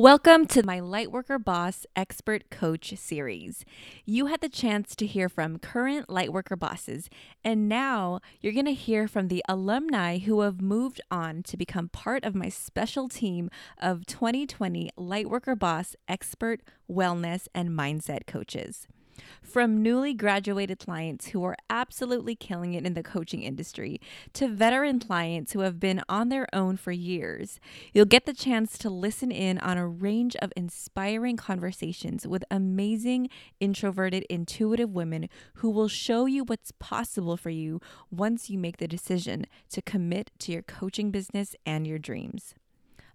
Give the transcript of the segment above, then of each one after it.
Welcome to my Lightworker Boss Expert Coach series. You had the chance to hear from current Lightworker bosses, and now you're going to hear from the alumni who have moved on to become part of my special team of 2020 Lightworker Boss Expert Wellness and Mindset Coaches. From newly graduated clients who are absolutely killing it in the coaching industry to veteran clients who have been on their own for years, you'll get the chance to listen in on a range of inspiring conversations with amazing, introverted, intuitive women who will show you what's possible for you once you make the decision to commit to your coaching business and your dreams.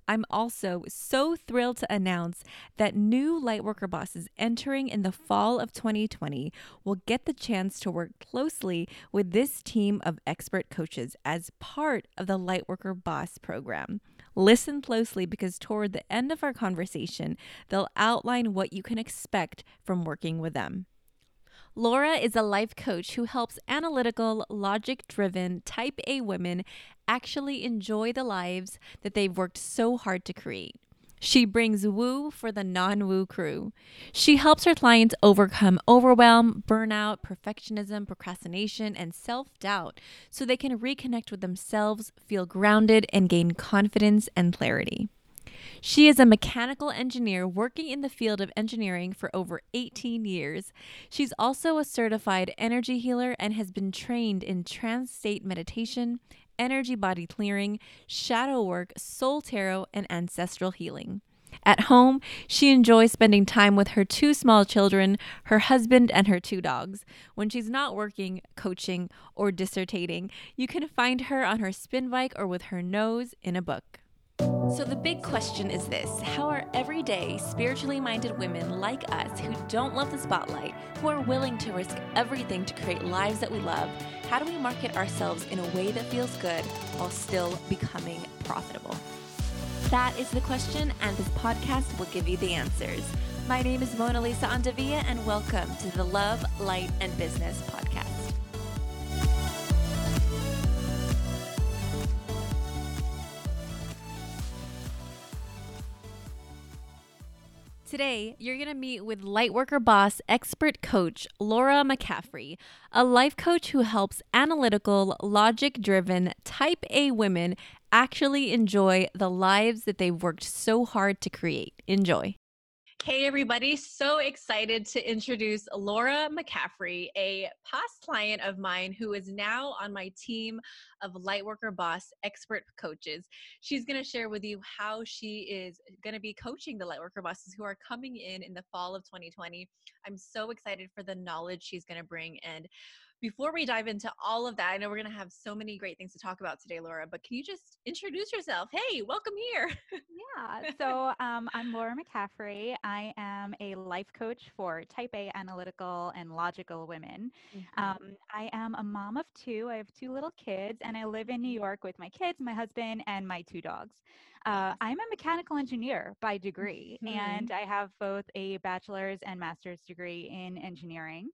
I'm also so thrilled to announce that new Lightworker bosses entering in the fall of 2020 will get the chance to work closely with this team of expert coaches as part of the Lightworker Boss program. Listen closely because toward the end of our conversation, they'll outline what you can expect from working with them. Laura is a life coach who helps analytical, logic driven, type A women actually enjoy the lives that they've worked so hard to create. She brings woo for the non woo crew. She helps her clients overcome overwhelm, burnout, perfectionism, procrastination, and self doubt so they can reconnect with themselves, feel grounded, and gain confidence and clarity. She is a mechanical engineer working in the field of engineering for over 18 years. She's also a certified energy healer and has been trained in trance state meditation, energy body clearing, shadow work, soul tarot, and ancestral healing. At home, she enjoys spending time with her two small children, her husband, and her two dogs. When she's not working, coaching, or dissertating, you can find her on her spin bike or with her nose in a book. So, the big question is this How are everyday, spiritually minded women like us who don't love the spotlight, who are willing to risk everything to create lives that we love, how do we market ourselves in a way that feels good while still becoming profitable? That is the question, and this podcast will give you the answers. My name is Mona Lisa Andavia, and welcome to the Love, Light, and Business podcast. Today, you're going to meet with Lightworker Boss expert coach Laura McCaffrey, a life coach who helps analytical, logic driven, type A women actually enjoy the lives that they've worked so hard to create. Enjoy. Hey, everybody. So excited to introduce Laura McCaffrey, a past client of mine who is now on my team of Lightworker Boss expert coaches. She's going to share with you how she is going to be coaching the Lightworker bosses who are coming in in the fall of 2020. I'm so excited for the knowledge she's going to bring. And before we dive into all of that, I know we're going to have so many great things to talk about today, Laura, but can you just introduce yourself? Hey, welcome here. yeah. So um, I'm Laura McCaffrey. I am a life coach for type A analytical and logical women. Mm-hmm. Um, I am a mom of two. I have two little kids, and I live in New York with my kids, my husband, and my two dogs. Uh, I'm a mechanical engineer by degree, mm-hmm. and I have both a bachelor's and master's degree in engineering.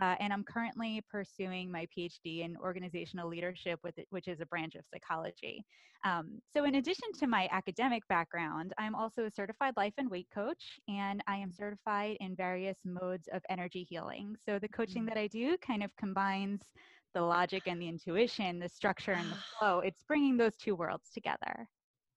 Uh, and I'm currently pursuing my PhD in organizational leadership, with it, which is a branch of psychology. Um, so, in addition to my academic background, I'm also a certified life and weight coach, and I am certified in various modes of energy healing. So, the coaching mm-hmm. that I do kind of combines the logic and the intuition, the structure and the flow. It's bringing those two worlds together.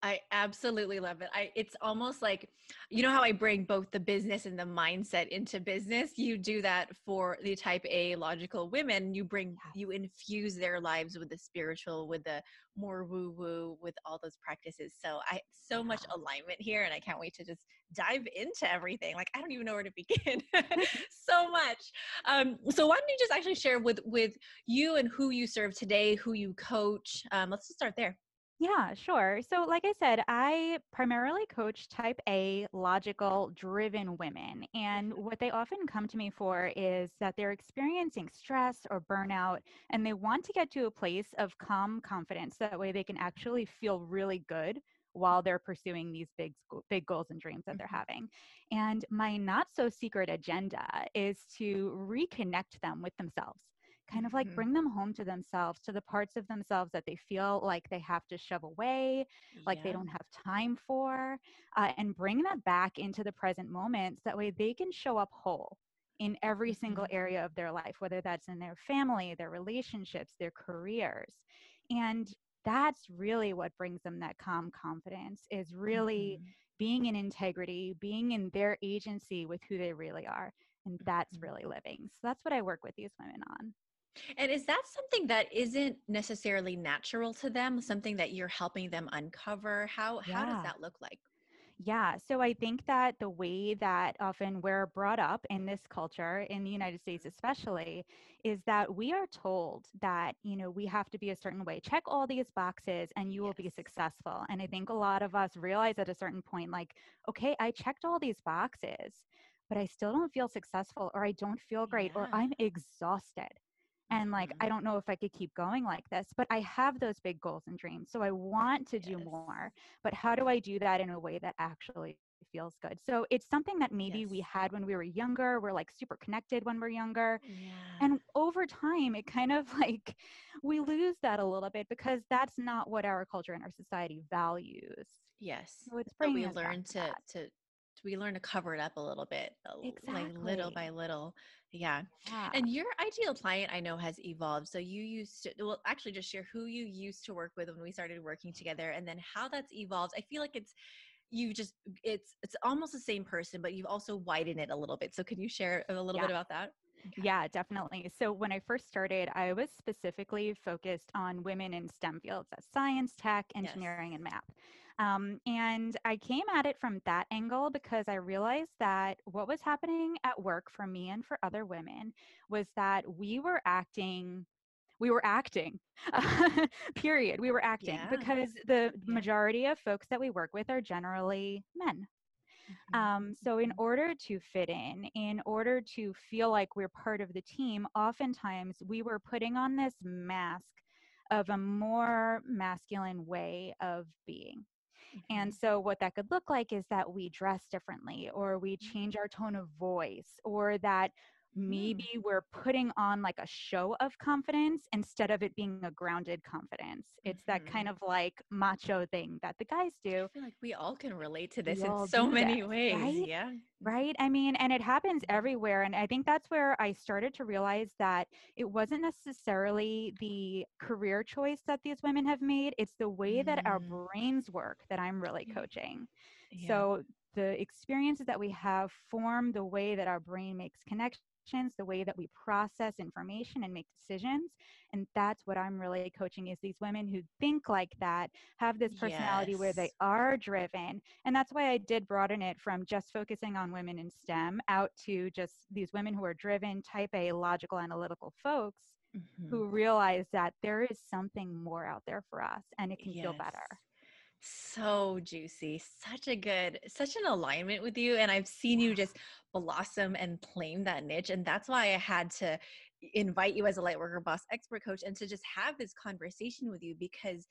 I absolutely love it. I it's almost like you know how I bring both the business and the mindset into business. You do that for the type A logical women. You bring you infuse their lives with the spiritual, with the more woo woo, with all those practices. So I so much alignment here, and I can't wait to just dive into everything. Like I don't even know where to begin. so much. Um, so why don't you just actually share with with you and who you serve today, who you coach? Um, let's just start there. Yeah, sure. So, like I said, I primarily coach type A, logical, driven women. And what they often come to me for is that they're experiencing stress or burnout and they want to get to a place of calm confidence. That way they can actually feel really good while they're pursuing these big big goals and dreams that they're mm-hmm. having. And my not so secret agenda is to reconnect them with themselves kind of like Mhm. bring them home to themselves, to the parts of themselves that they feel like they have to shove away, like they don't have time for, uh, and bring that back into the present moments. That way they can show up whole in every single Mhm. area of their life, whether that's in their family, their relationships, their careers. And that's really what brings them that calm confidence is really Mhm. being in integrity, being in their agency with who they really are. And that's Mhm. really living. So that's what I work with these women on. And is that something that isn't necessarily natural to them? Something that you're helping them uncover? How how does that look like? Yeah. So I think that the way that often we're brought up in this culture, in the United States especially, is that we are told that, you know, we have to be a certain way. Check all these boxes and you will be successful. And I think a lot of us realize at a certain point, like, okay, I checked all these boxes, but I still don't feel successful or I don't feel great or I'm exhausted. And like, Mhm. I don't know if I could keep going like this, but I have those big goals and dreams. So I want to do more but how do I do that in a way that actually feels good? So it's something that maybe we had when we were younger. We're like super connected when we're younger. Yeah. And over time, it kind of like we lose that a little bit because that's not what our culture and our society values. Yes. So it's we learn to to we learn to cover it up a little bit, l- like little by little. Yeah. Yeah. And your ideal client I know has evolved. So you used to well actually just share who you used to work with when we started working together and then how that's evolved. I feel like it's you just it's it's almost the same person but you've also widened it a little bit. So can you share a little Yeah. bit about that? Yeah, definitely. So when I first started, I was specifically focused on women in STEM fields, that's science, tech, Yes. engineering, and math. Um, and I came at it from that angle because I realized that what was happening at work for me and for other women was that we were acting. We were acting, period. We were acting Yeah. because the majority of folks that we work with are generally men. Mhm. Um, so, in Mhm. order to fit in, in order to feel like we're part of the team, oftentimes we were putting on this mask of a more masculine way of being. And Mhm. so, what that could look like is that we dress differently, or we change our tone of voice, or that Mhm. maybe we're putting on like a show of confidence instead of it being a grounded confidence. It's that Mhm. kind of like macho thing that the guys I do. feel like we all can relate to We this in so many ways. right? Yeah. Right? I mean, and it happens everywhere. And I think that's where I started to realize that it wasn't necessarily the career choice that these women have made, it's the way that our Mm. brains work that I'm really coaching. Yeah. So the experiences that we have form the way that our brain makes connections, the way that we process information and make decisions. And that's what I'm really coaching is these women who think like that, have this personality where they are driven. And that's why I did broaden it from just focusing on women in STEM out to just these women who are driven, type A, logical, analytical folks Mhm. who realize that there is something more out there for us and it can feel better. So juicy. Such a good, such an alignment with you. And I've seen you just blossom and claim that niche. And that's why I had to invite you as a Lightworker Boss expert coach and to just have this conversation with you because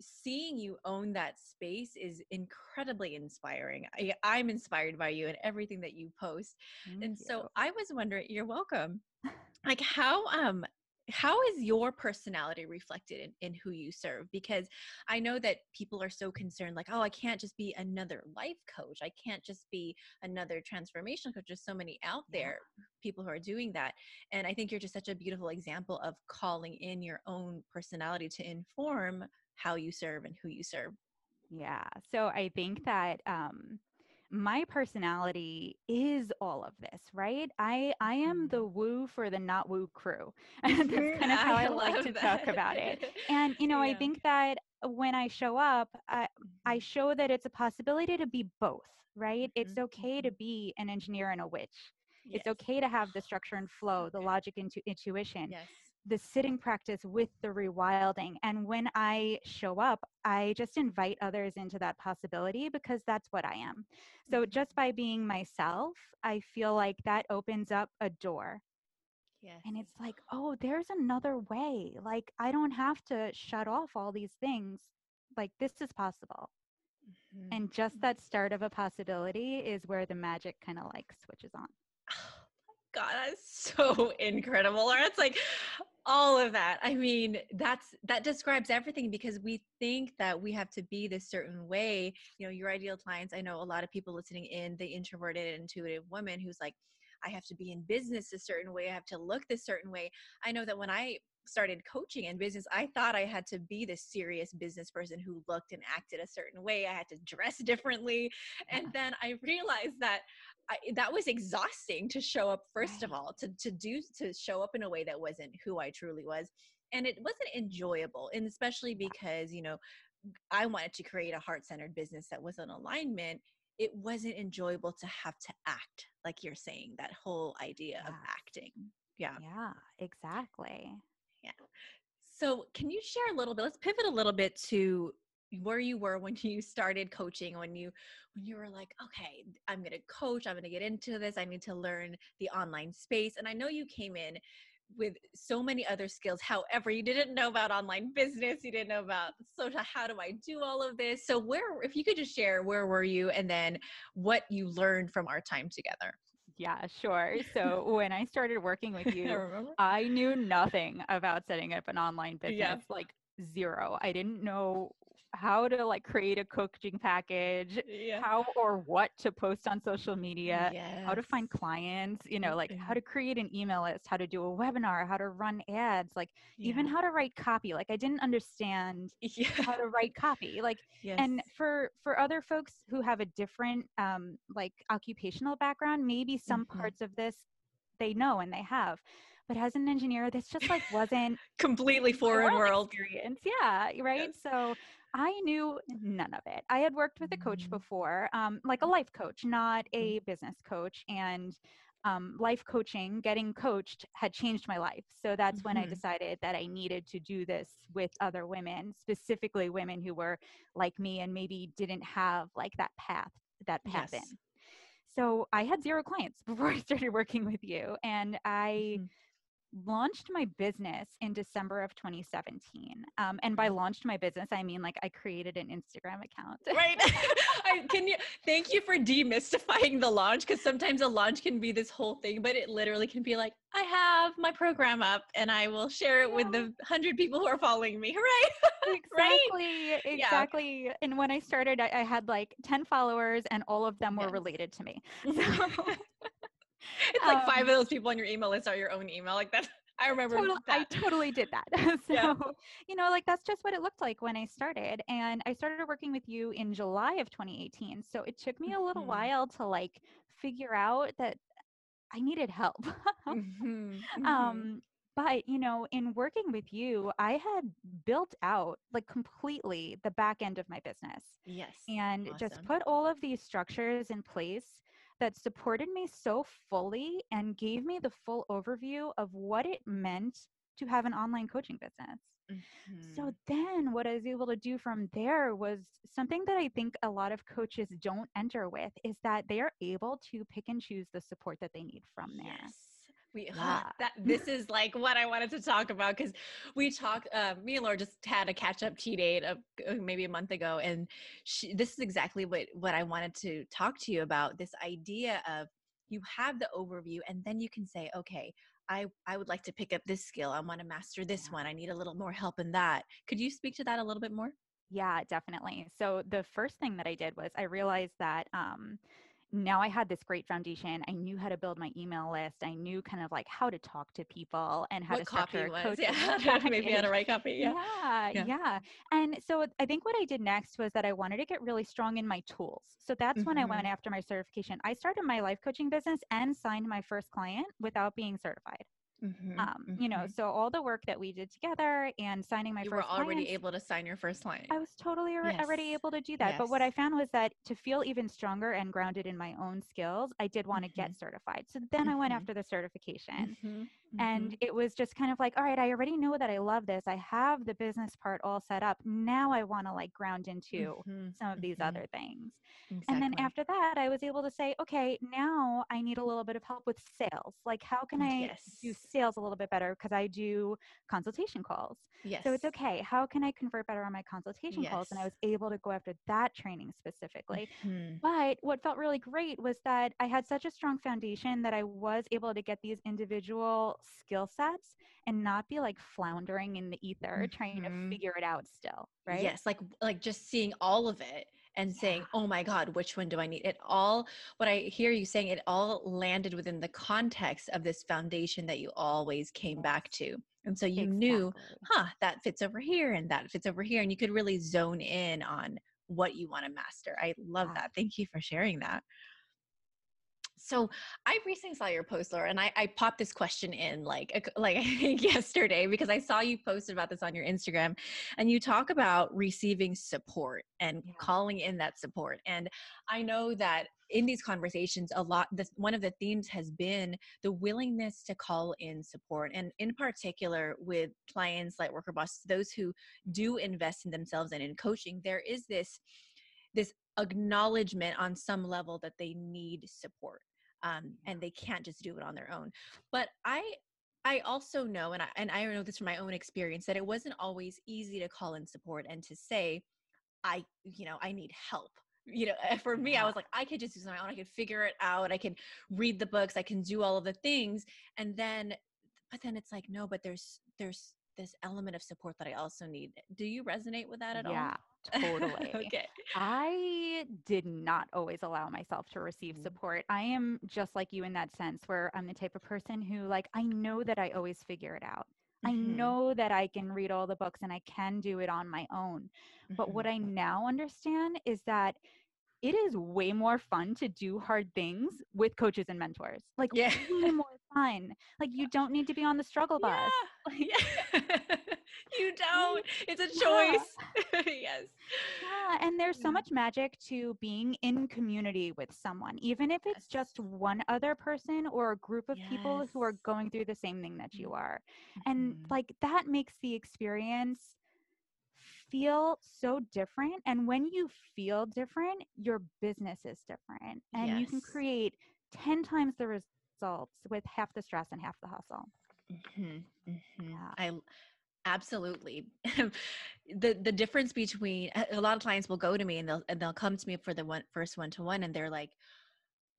seeing you own that space is incredibly inspiring. I, I'm inspired by you and everything that you post. Thank And so. I was wondering, you're welcome. Like how um how is your personality reflected in, in who you serve? Because I know that people are so concerned, like, oh, I can't just be another life coach. I can't just be another transformation coach. There's so many out Yeah. there, people who are doing that. And I think you're just such a beautiful example of calling in your own personality to inform how you serve and who you serve. Yeah. So I think that um my personality is all of this, right? I I am the Mhm. woo for the not woo crew. And that's kind of how I I like to love talk about it. And you know, I think that when I show up, I, I Mhm. show that it's a possibility to be both, right? It's Mhm. okay to Mhm. be an engineer and a witch. It's okay to have the structure and flow, the good. logic into intuition Yes. The sitting practice with the rewilding. And when I show up, I just invite others into that possibility because that's what I am. So Mhm. just by being myself, I feel like that opens up a door. Yes. And it's like, oh, there's another way. Like, I don't have to shut off all these things. Like, this is possible. Mhm. And just that start of a possibility is where the magic kind of like switches on. God, that's so incredible. Or it's like all of that. I mean, that's that describes everything because we think that we have to be this certain way. You know, your ideal clients. I know a lot of people listening in, the introverted, intuitive woman who's like, I have to be in business a certain way. I have to look this certain way. I know that when I started coaching in business, I thought I had to be this serious business person who looked and acted a certain way. I had to dress differently. And then I realized that I, that was exhausting to show up first of all to to do to show up in a way that wasn't who I truly was. And it wasn't enjoyable and especially because you know I wanted to create a heart-centered business that was in alignment it wasn't enjoyable to have to act like you're saying that whole idea yeah. of acting. Yeah. Yeah exactly. Yeah. So can you share a little bit let's pivot a little bit to where you were when you started coaching when you when you were like okay i'm going to coach i'm going to get into this i need to learn the online space and i know you came in with so many other skills however you didn't know about online business you didn't know about social how do i do all of this so where if you could just share where were you and then what you learned from our time together yeah, sure. So when I started working with you, I, I knew nothing about setting up an online business, yeah. like zero. I didn't know how to like create a coaching package, yeah. how or what to post on social media, yes. how to find clients, you know, like how to create an email list, how to do a webinar, how to run ads, like yeah. even how to write copy. Like I didn't understand yeah. how to write copy. Like yes. and for for other folks who have a different um like occupational background, maybe some mm-hmm. parts of this they know and they have but as an engineer this just like wasn't completely foreign world experience yeah right yes. so I knew none of it. I had worked with a coach mm-hmm. before, um, like a life coach, not mm-hmm. a business coach. And um, life coaching, getting coached, had changed my life. So that's mm-hmm. when I mm-hmm. decided that I needed to do this with other women, specifically women who were like me and maybe didn't have like that path, that path yes. in. So I had zero clients before I started working with you. And I, mm-hmm launched my business in December of 2017. Um, and by mm-hmm. launched my business, I mean like I created an Instagram account. right. I, can you thank you for demystifying the launch because sometimes a launch can be this whole thing, but it literally can be like, I have my program up and I will share it yeah. with the hundred people who are following me. Hooray! exactly. right? Exactly. Yeah. And when I started, I, I, had like 10 followers and all of them were yes. related to me. So it's like um, five of those people on your email list are your own email. Like that. I remember total, I totally did that. so, yeah. you know, like that's just what it looked like when I started. And I started working with you in July of 2018. So it took me a little mm-hmm. while to like figure out that I needed help. mm-hmm. Mm-hmm. Um, but you know in working with you i had built out like completely the back end of my business yes and awesome. just put all of these structures in place that supported me so fully and gave me the full overview of what it meant to have an online coaching business. Mm-hmm. So then what I was able to do from there was something that I think a lot of coaches don't enter with is that they are able to pick and choose the support that they need from there. Yes. We yeah. that this is like what I wanted to talk about because we talked. Uh, me and Laura just had a catch up tea date of uh, maybe a month ago, and she, this is exactly what what I wanted to talk to you about. This idea of you have the overview, and then you can say, okay, I I would like to pick up this skill. I want to master this yeah. one. I need a little more help in that. Could you speak to that a little bit more? Yeah, definitely. So the first thing that I did was I realized that um, now I had this great foundation. I knew how to build my email list. I knew kind of like how to talk to people and how what to structure copy was. Yeah. Maybe how to write copy. Yeah. yeah. yeah. Yeah. And so I think what I did next was that I wanted to get really strong in my tools. So that's mm-hmm. when I went mm-hmm. after my certification. I started my life coaching business and signed my first client without being certified. Mm-hmm, um, mm-hmm. You know, mm-hmm. so all the work that we did together and signing my you first. You were already clients, able to sign your first client. I was totally yes. already able to do that. Yes. But what I found was that to feel even stronger and grounded in my own skills, I did want to get mm-hmm. certified. So then I went mm-hmm. after the certification. And Mhm. it was just kind of like, all right, I already know that I love this. I have the business part all set up. Now I want to like ground into Mhm. some of these Mhm. other things. And then after that, I was able to say, okay, now I need a little bit of help with sales. Like, how can I do sales a little bit better? Because I do consultation calls. Yes. So it's okay. How can I convert better on my consultation calls? And I was able to go after that training specifically. Mhm. But what felt really great was that I had such a strong foundation that I was able to get these individual skill sets and not be like floundering in the ether trying to Mhm. figure it out still. Right. Yes, like like just seeing all of it and saying, "Oh my god, which one do I need?" It all what I hear you saying it all landed within the context of this foundation that you always came back to. And so you knew, Exactly. "Huh, that fits over here and that fits over here." And you could really zone in on what you want to master. I love Yeah. that. Thank you for sharing that. So I recently saw your post, Laura, and I, I popped this question in like like yesterday because I saw you posted about this on your Instagram, and you talk about receiving support and Yeah. calling in that support. And I know that in these conversations, a lot the one of the themes has been the willingness to call in support, and in particular with clients Lightworker Boss, those who do invest in themselves and in coaching, there is this this acknowledgement on some level that they need support um, and they can't just do it on their own. But i i also know and I, and I know this from my own experience that it wasn't always easy to call in support and to say i you know i need help. You know eh, for me i was like i could just do my own. I could figure it out. I can read the books. I can do all of the things. And then but then it's like no but there's there's this element of support that i also need. Do you resonate with that at Yeah, all totally. okay I did not always allow myself to receive Mhm. support. I am just like you in that sense, where I'm the type of person who, like, I know that I always figure it out. I Mhm. know that I can read all the books and I can do it on my own. But what Mhm. I now understand is that it is way more fun to do hard things with coaches and mentors. Like, Yeah. way more fun. Like, you don't need to be on the struggle bus. Yeah. yeah. You don't. It's a Yeah. choice. yes. Yeah, and there's so Mm. much magic to being in community with someone, even if it's just one other person or a group of people who are going through the same thing that you Mm. are. And Mhm. like that makes the experience feel so different. And when you feel different, your business is different. And you can create 10 times the results with half the stress and half the hustle. Mhm, mhm. Yeah. I absolutely the the difference between a lot of clients will go to me and they'll and they'll come to me for the one first one to one and they're like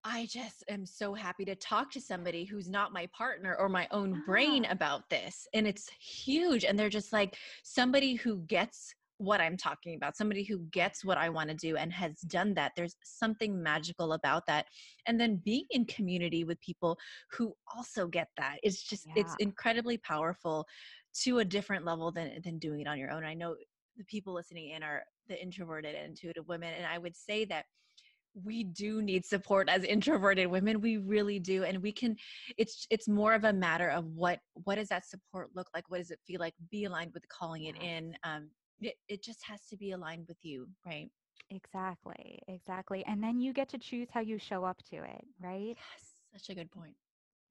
I just am so happy to talk to somebody who's not my partner or my own brain Ah. about this and it's huge and they're just like somebody who gets what I'm talking about somebody who gets what I want to do and has done that there's something magical about that. And then being in community with people who also get that it's just it's incredibly powerful to a different level than than doing it on your own. I know the people listening in are the introverted and intuitive women and i would say that we do need support as introverted women we really do and we can it's it's more of a matter of what what does that support look like? What does it feel like? Be aligned with calling it in um it, it just has to be aligned with you right Exactly. Exactly. And then you get to choose how you show up to it, right? yes such a good point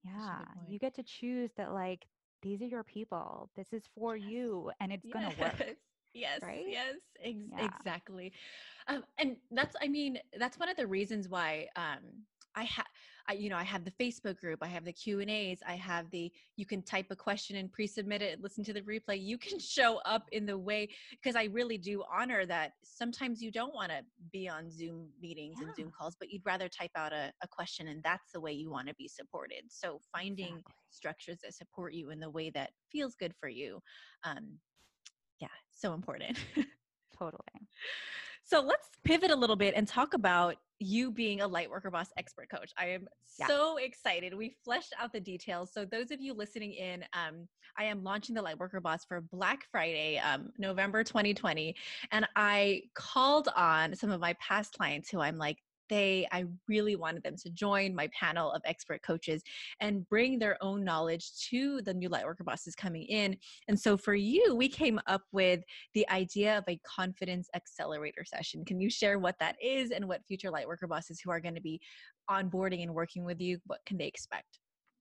Yeah, good you get to choose that like these are your people. This is for Yes. you and it's going to work, Yes. Yes. right? Yes. Ex- Yeah. Exactly. Um, and that's, I mean, that's one of the reasons why um, I have, I, you know, I have the Facebook group, I have the Q and A's, I have the, you can type a question and pre-submit it, listen to the replay. You can show up in the way, because I really do honor that sometimes you don't want to be on Zoom meetings and Zoom calls, but you'd rather type out a, a question and that's the way you want to be supported. So finding Exactly. structures that support you in the way that feels good for you. Um, yeah, so important. Totally. So let's pivot a little bit and talk about you being a light worker boss expert coach. I am Yeah. so excited. We fleshed out the details. So those of you listening in, um, I am launching the light worker boss for Black Friday, um, November 2020, and I called on some of my past clients who I'm like. They, I really wanted them to join my panel of expert coaches and bring their own knowledge to the new Lightworker bosses coming in. And so for you, we came up with the idea of a confidence accelerator session. Can you share what that is and what future Lightworker bosses who are going to be onboarding and working with you, what can they expect?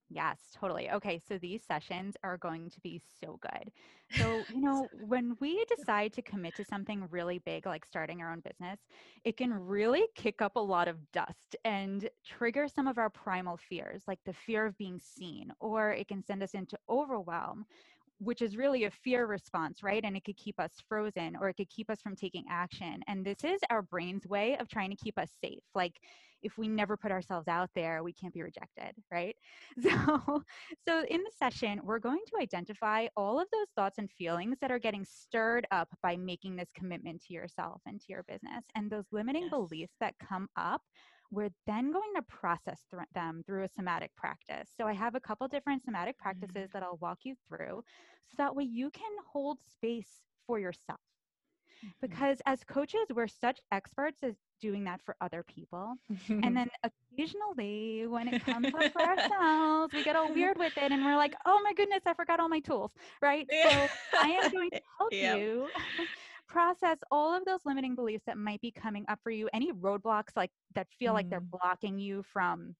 Yes, totally. Okay, so these sessions are going to be so good. So, you know, when we decide to commit to something really big, like starting our own business, it can really kick up a lot of dust and trigger some of our primal fears, like the fear of being seen, or it can send us into overwhelm, which is really a fear response, right? And it could keep us frozen or it could keep us from taking action. And this is our brain's way of trying to keep us safe. Like if we never put ourselves out there, we can't be rejected, right? So so in the session, we're going to identify all of those thoughts and feelings that are getting stirred up by making this commitment to yourself and to your business and those limiting yes. beliefs that come up we're then going to process th- them through a somatic practice. So I have a couple different somatic practices mm-hmm. that I'll walk you through so that way you can hold space for yourself. Mm-hmm. Because as coaches, we're such experts at doing that for other people. and then occasionally, when it comes up for ourselves, we get all weird with it and we're like, oh my goodness, I forgot all my tools, right? Yeah. So I am going to help yep. you process all of those limiting beliefs that might be coming up for you, any roadblocks like that feel mm like they're mm-hmm. blocking you from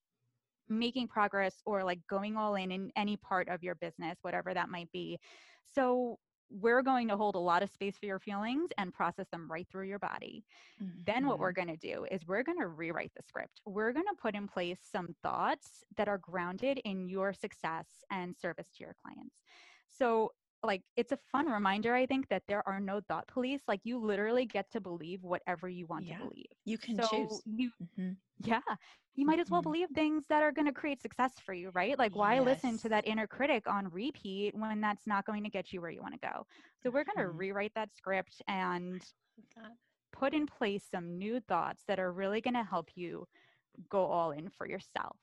making progress or like going all in in any part of your business, whatever that might be. So we're going to hold a lot of space for your feelings and process them right through your body. Mm-hmm. Then, what we're mm-hmm. going to do is we're going to rewrite the script. We're going to put in place some thoughts that are grounded in your success and service to your clients. So, like it's a fun reminder i think that there are no thought police like you literally get to believe whatever you want yeah, to believe you can so choose you mm-hmm. yeah you might as well mm-hmm. believe things that are going to create success for you right like why yes. listen to that inner critic on repeat when that's not going to get you where you want to go so we're going to mm-hmm. rewrite that script and put in place some new thoughts that are really going to help you go all in for yourself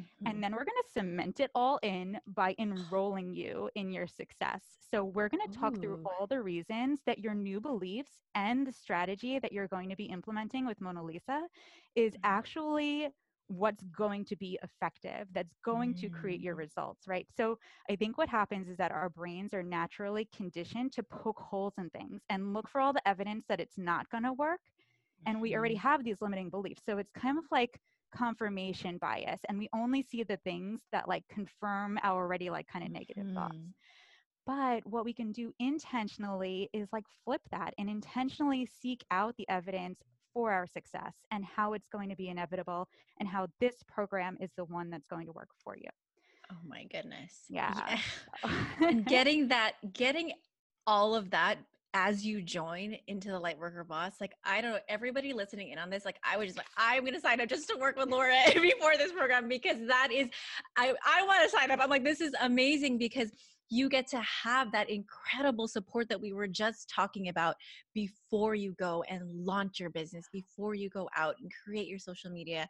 Mm-hmm. And then we're going to cement it all in by enrolling you in your success. So we're going to talk Ooh. through all the reasons that your new beliefs and the strategy that you're going to be implementing with Mona Lisa is mm-hmm. actually what's going to be effective that's going mm. to create your mm. results right so i think what happens is that our brains are naturally conditioned to poke holes in things and look for all the evidence that it's not going to work and we already mm-hmm. have these limiting beliefs so it's kind of like confirmation bias and we only see the things that like confirm our already like kind of negative mm. thoughts but what we can do intentionally is like flip that and intentionally seek out the evidence for our success and how it's going to be inevitable and how this program is the one that's going to work for you. Oh my goodness. Yeah. yeah. and getting that, getting all of that as you join into the Lightworker Boss, like I don't know, everybody listening in on this, like I was just like, I'm gonna sign up just to work with Laura before this program because that is I I want to sign up. I'm like, this is amazing because you get to have that incredible support that we were just talking about before you go and launch your business before you go out and create your social media.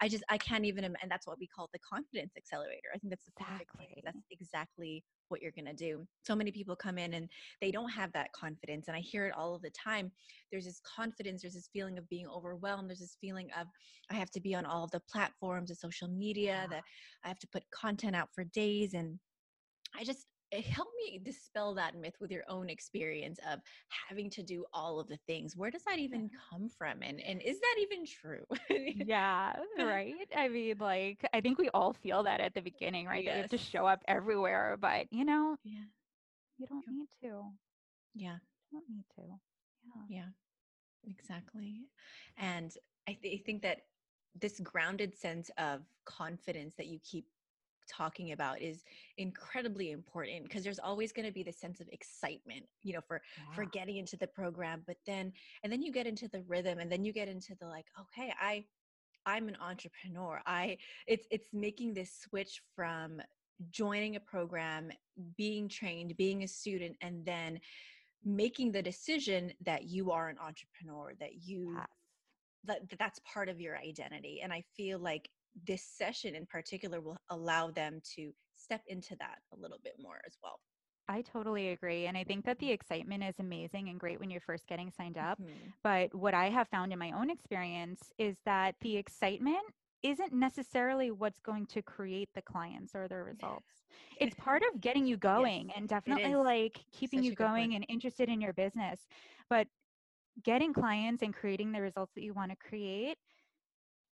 I just i can't even and that's what we call the confidence accelerator. I think that's exactly that's exactly what you're going to do so many people come in and they don't have that confidence and i hear it all of the time there's this confidence there's this feeling of being overwhelmed there's this feeling of i have to be on all of the platforms of social media yeah. that i have to put content out for days and I just Eh, help me dispel that myth with your own experience of having to do all of the things. Where does that even come from? And and is that even true? Yeah right? I mean like i think we all feel that at the beginning right yes. you have to show up everywhere but you know yeah. you don't need to. Yeah. You don't need to. Yeah. Yeah. Exactly. And I, th- I think that this grounded sense of confidence that you keep talking about is incredibly important because there's always going to be the sense of excitement you know for yeah. for getting into the program but then and then you get into the rhythm and then you get into the like okay i i'm an entrepreneur i it's it's making this switch from joining a program being trained being a student and then making the decision that you are an entrepreneur that you yes. that that's part of your identity and i feel like this session in particular will allow them to step into that a little bit more as well. I totally agree. And I think that the excitement is amazing and great when you're first getting signed up. Mm-hmm. But what I have found in my own experience is that the excitement isn't necessarily what's going to create the clients or the results. It's part of getting you going yes, and definitely like keeping Such you going and interested in your business. But getting clients and creating the results that you want to create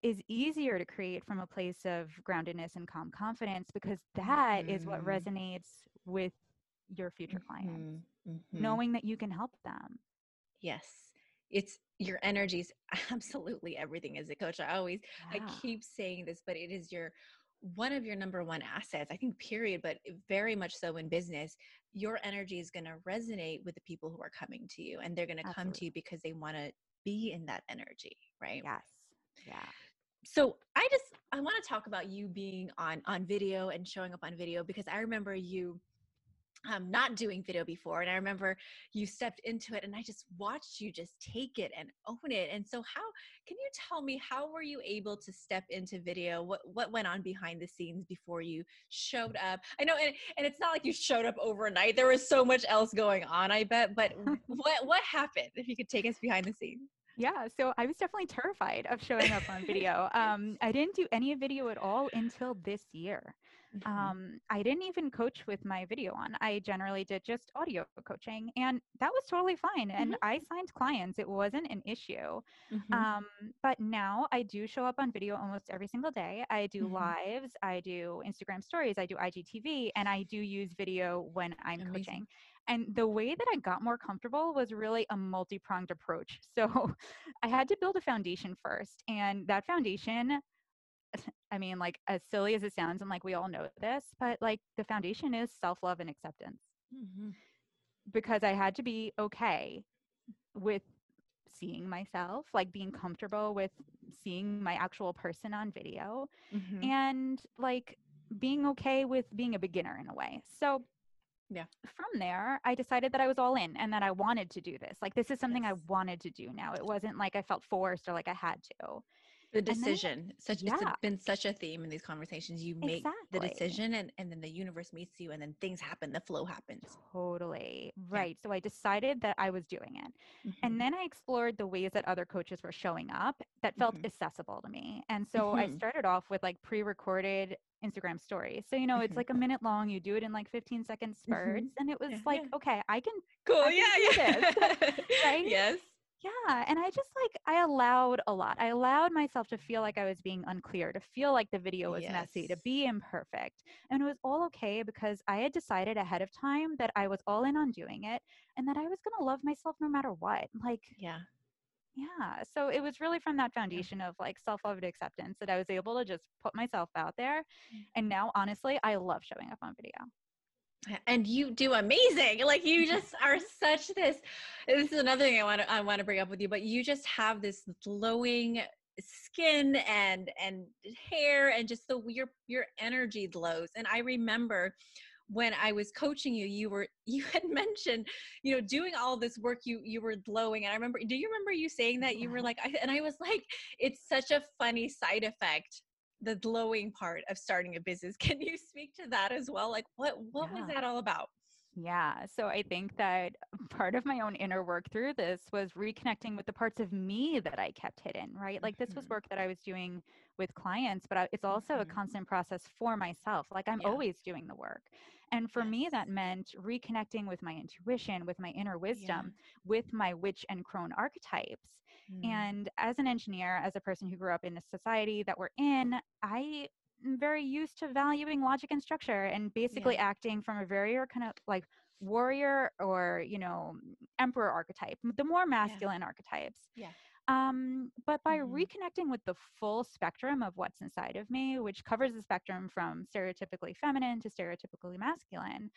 is easier to create from a place of groundedness and calm confidence because that is what Mhm. resonates with your future clients Mhm, mhm. knowing that you can help them Yes. It's your energies absolutely everything as a coach. I always I keep saying this, but it is your one of your number one assets, I think, period, but very much so in business. Your energy is going to resonate with the people who are coming to you, and they're going to come to you because they want to be in that energy, right? yes yeah So I just I want to talk about you being on on video and showing up on video because I remember you um, not doing video before, and I remember you stepped into it, and I just watched you just take it and own it. And so, how can you tell me how were you able to step into video? What what went on behind the scenes before you showed up? I know, and, and it's not like you showed up overnight. There was so much else going on, I bet. But what what happened? If you could take us behind the scenes. Yeah, so I was definitely terrified of showing up on video. Um, I didn't do any video at all until this year. Mhm. Um, I didn't even coach with my video on. I generally did just audio coaching, and that was totally fine. And I signed clients, it wasn't an issue. Mhm. Um, but now I do show up on video almost every single day. I do Mhm. lives, I do Instagram stories, I do IGTV, and I do use video when I'm Amazing. coaching. And the way that I got more comfortable was really a multi pronged approach. So I had to build a foundation first. And that foundation, I mean, like as silly as it sounds, and like we all know this, but like the foundation is self love and acceptance Mhm. because I had to be okay with seeing myself, like being comfortable with seeing my actual person on video Mhm. and like being okay with being a beginner in a way. So Yeah. from there, I decided that I was all in and that I wanted to do this. Like this is something I wanted to do now. It wasn't like I felt forced or like I had to. The then- decision such it's yeah. a- been such a theme in these conversations you make the decision and, and then the universe meets you and then things happen the flow happens Totally. Right. So I decided that I was doing it. Mhm. And then I explored the ways that other coaches were showing up that felt Mhm. accessible to me. And so I Mhm. started off with like pre recorded Instagram stories. So, you know, it's Mhm. like a minute long, you do it in like 15 second spurts. And it was Yeah, like, yeah. okay, I can, cool I yeah yeah right? yes yeah. And I just like, I allowed a lot. I allowed myself to feel like I was being unclear, to feel like the video was messy, to be imperfect. And it was all okay because I had decided ahead of time that I was all in on doing it and that I was going to love myself no matter what. Like, yeah yeah. So it was really from that foundation of like self love and acceptance that I was able to just put myself out there. Mm. And now, honestly, I love showing up on video. And you do amazing like you just are such this this is another thing i want to i want to bring up with you but you just have this glowing skin and and hair and just the your your energy glows. And i remember when i was coaching you you were you had mentioned you know doing all this work you you were glowing. And i remember do you remember you saying that? You were like I, and i was like it's such a funny side effect the glowing part of starting a business can you speak to that as well like what what was that all about Yeah. So I think that part of my own inner work through this was reconnecting with the parts of me that I kept hidden, right? Like this was Mhm. work that I was doing with clients, but I, it's also a Mhm. constant process for myself. Like I'm Yeah. always doing the work. And for me, that meant reconnecting with my intuition, with my inner wisdom, with my witch and crone archetypes. Mm. And as an engineer, as a person who grew up in the society that we're in, I very used to valuing logic and structure and basically Yeah. acting from a very kind of like warrior or, you know, emperor archetype, the more masculine archetypes. Yeah. Um, but by Mhm. reconnecting with the full spectrum of what's inside of me, which covers the spectrum from stereotypically feminine to stereotypically masculine,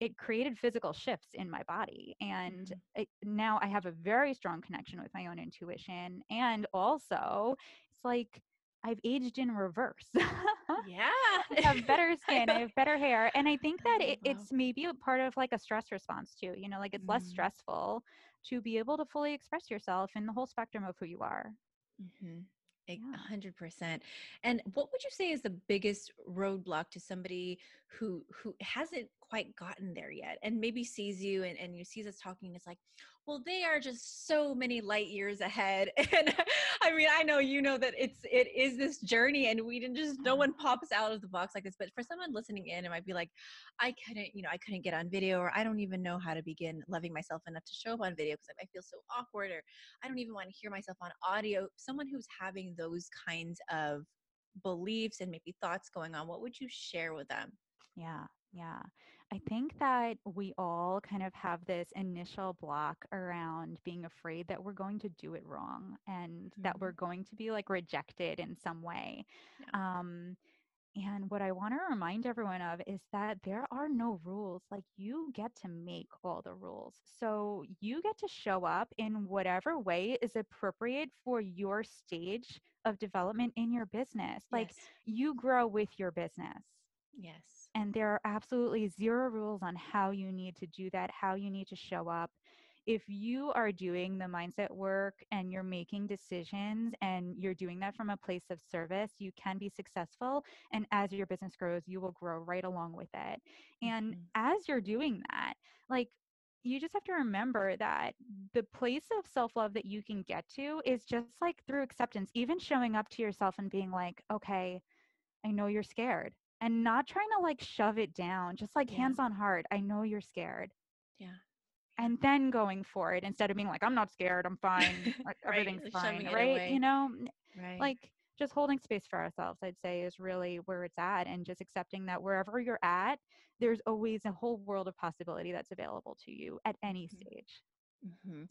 it created physical shifts in my body. And Mhm. it, now I have a very strong connection with my own intuition. And also, it's like I've aged in reverse. yeah I have better skin, I have better hair. And I think that it, it's maybe a part of like a stress response too. You know, like it's less Mm. stressful to be able to fully express yourself in the whole spectrum of who you are. Mm-hmm. A hundred percent. And what would you say is the biggest roadblock to somebody who who hasn't quite gotten there yet and maybe sees you and, and you sees us talking it's like well they are just so many light years ahead and i mean i know you know that it's it is this journey and we didn't just no Mm-hmm. one pops out of the box like this but for someone listening in it might be like i couldn't you know i couldn't get on video or i don't even know how to begin loving myself enough to show up on video because i feel so awkward or i don't even want to hear myself on audio someone who's having those kinds of beliefs and maybe thoughts going on what would you share with them Yeah, yeah. I think that we all kind of have this initial block around being afraid that we're going to do it wrong and that Mhm. we're going to be like rejected in some way. Um, and what I want to remind everyone of is that there are no rules. Like you get to make all the rules. So you get to show up in whatever way is appropriate for your stage of development in your business. Like yes. you grow with your business yes and there are absolutely zero rules on how you need to do that, how you need to show up. If you are doing the mindset work and you're making decisions and you're doing that from a place of service, you can be successful. And as your business grows, you will grow right along with it. And Mhm. as you're doing that, like, you just have to remember that the place of self love that you can get to is just like through acceptance, even showing up to yourself and being like, okay, I know you're scared and not trying to like shove it down, just like Yeah. hands on heart. I know you're scared. yeah And then going for it instead of being like, I'm not scared, I'm fine, like, Right, everything's fine, right? You know, right like just holding space for ourselves, I'd say, is really where it's at, and just accepting that wherever you're at, there's always a whole world of possibility that's available to you at any Mhm. stage. hmm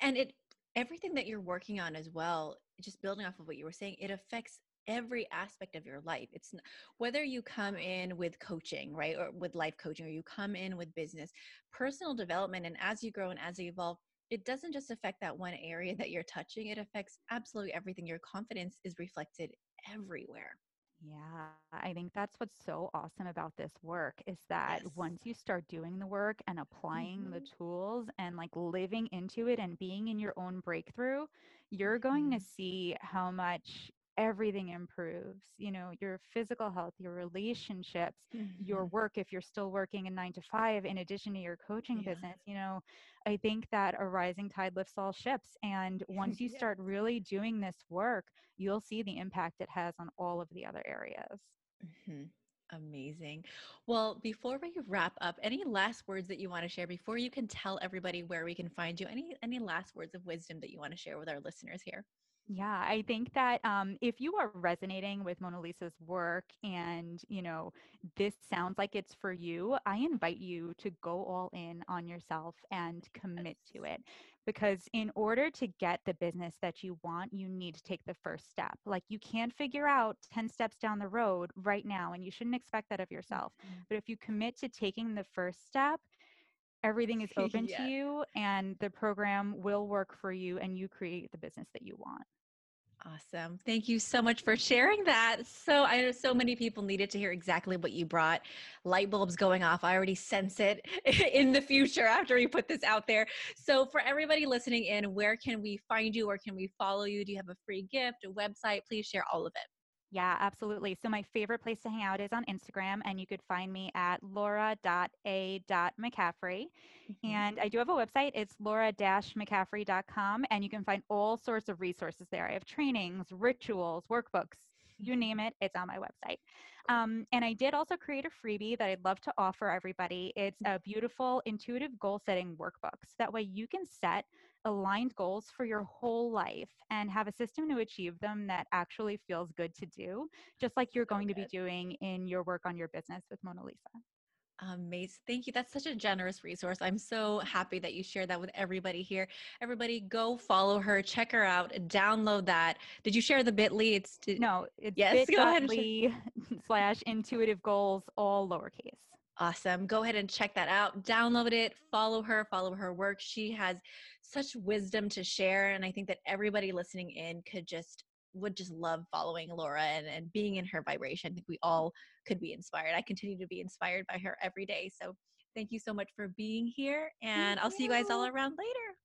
And it everything that you're working on as well, just building off of what you were saying, it affects every aspect of your life. It's whether you come in with coaching, right, or with life coaching, or you come in with business, personal development, and as you grow and as you evolve, it doesn't just affect that one area that you're touching. It affects absolutely everything. Your confidence is reflected everywhere. Yeah, I think that's what's so awesome about this work is that Yes. once you start doing the work and applying the Mhm. tools and like living into it and being in your own breakthrough, you're going to Mhm. see how much everything improves. You know, your physical health, your relationships, your Mhm. work if you're still working a 9 to 5 in addition to your coaching Yeah. business, you know, I think that a rising tide lifts all ships and once you Yes. start really doing this work, you'll see the impact it has on all of the other areas. Mhm. Amazing. Well, before we wrap up, any last words that you want to share before you can tell everybody where we can find you? Any any last words of wisdom that you want to share with our listeners here? Yeah, I think that um, if you are resonating with Mona Lisa's work and, you know, this sounds like it's for you, I invite you to go all in on yourself and commit to it. Because in order to get the business that you want, you need to take the first step. Like you can't figure out 10 steps down the road right now, and you shouldn't expect that of yourself. Mhm. But if you commit to taking the first step, everything is open to you and the program will work for you and you create the business that you want. Awesome. Thank you so much for sharing that. So I know so many people needed to hear exactly what you brought. Light bulbs going off. I already sense it in the future after we put this out there. So for everybody listening in, where can we find you? Where can we follow you? Do you have a free gift, a website? Please share all of it. Yeah, absolutely. So my favorite place to hang out is on Instagram, and you could find me at laura.a.mccaffrey. Mhm. And I do have a website. It's laura-mccaffrey.com, and you can find all sorts of resources there. I have trainings, rituals, workbooks, you name it, it's on my website. Um, and I did also create a freebie that I'd love to offer everybody. It's a beautiful intuitive goal setting workbook. So that way you can set aligned goals for your whole life and have a system to achieve them that actually feels good to do, just like you're So going to be doing in your work on your business with Mona Lisa. Amazing. Thank you. That's such a generous resource. I'm so happy that you shared that with everybody here. Everybody go follow her, check her out, download that. Did you share the bit.ly? It's to, No, it's Yes, go ahead and share. bit.ly slash intuitive goals, all lowercase. Awesome. Go ahead and check that out. Download it, follow her, follow her work. She has such wisdom to share. And I think that everybody listening in could just would just love following Laura and, and being in her vibration. I think we all could be inspired. I continue to be inspired by her every day. So thank you so much for being here. And Thank I'll see you guys all around later.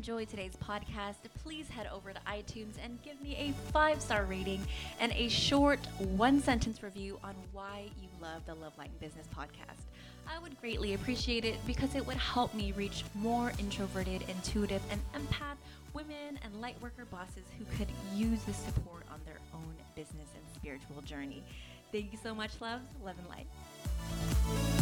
Enjoyed today's podcast, please head over to iTunes and give me a five star rating and a short one sentence review on why you love the Love Line Business podcast. I would greatly appreciate it because it would help me reach more introverted, intuitive, and empath women and lightworker bosses who could use the support on their own business and spiritual journey. Thank you so much, love. Love and light.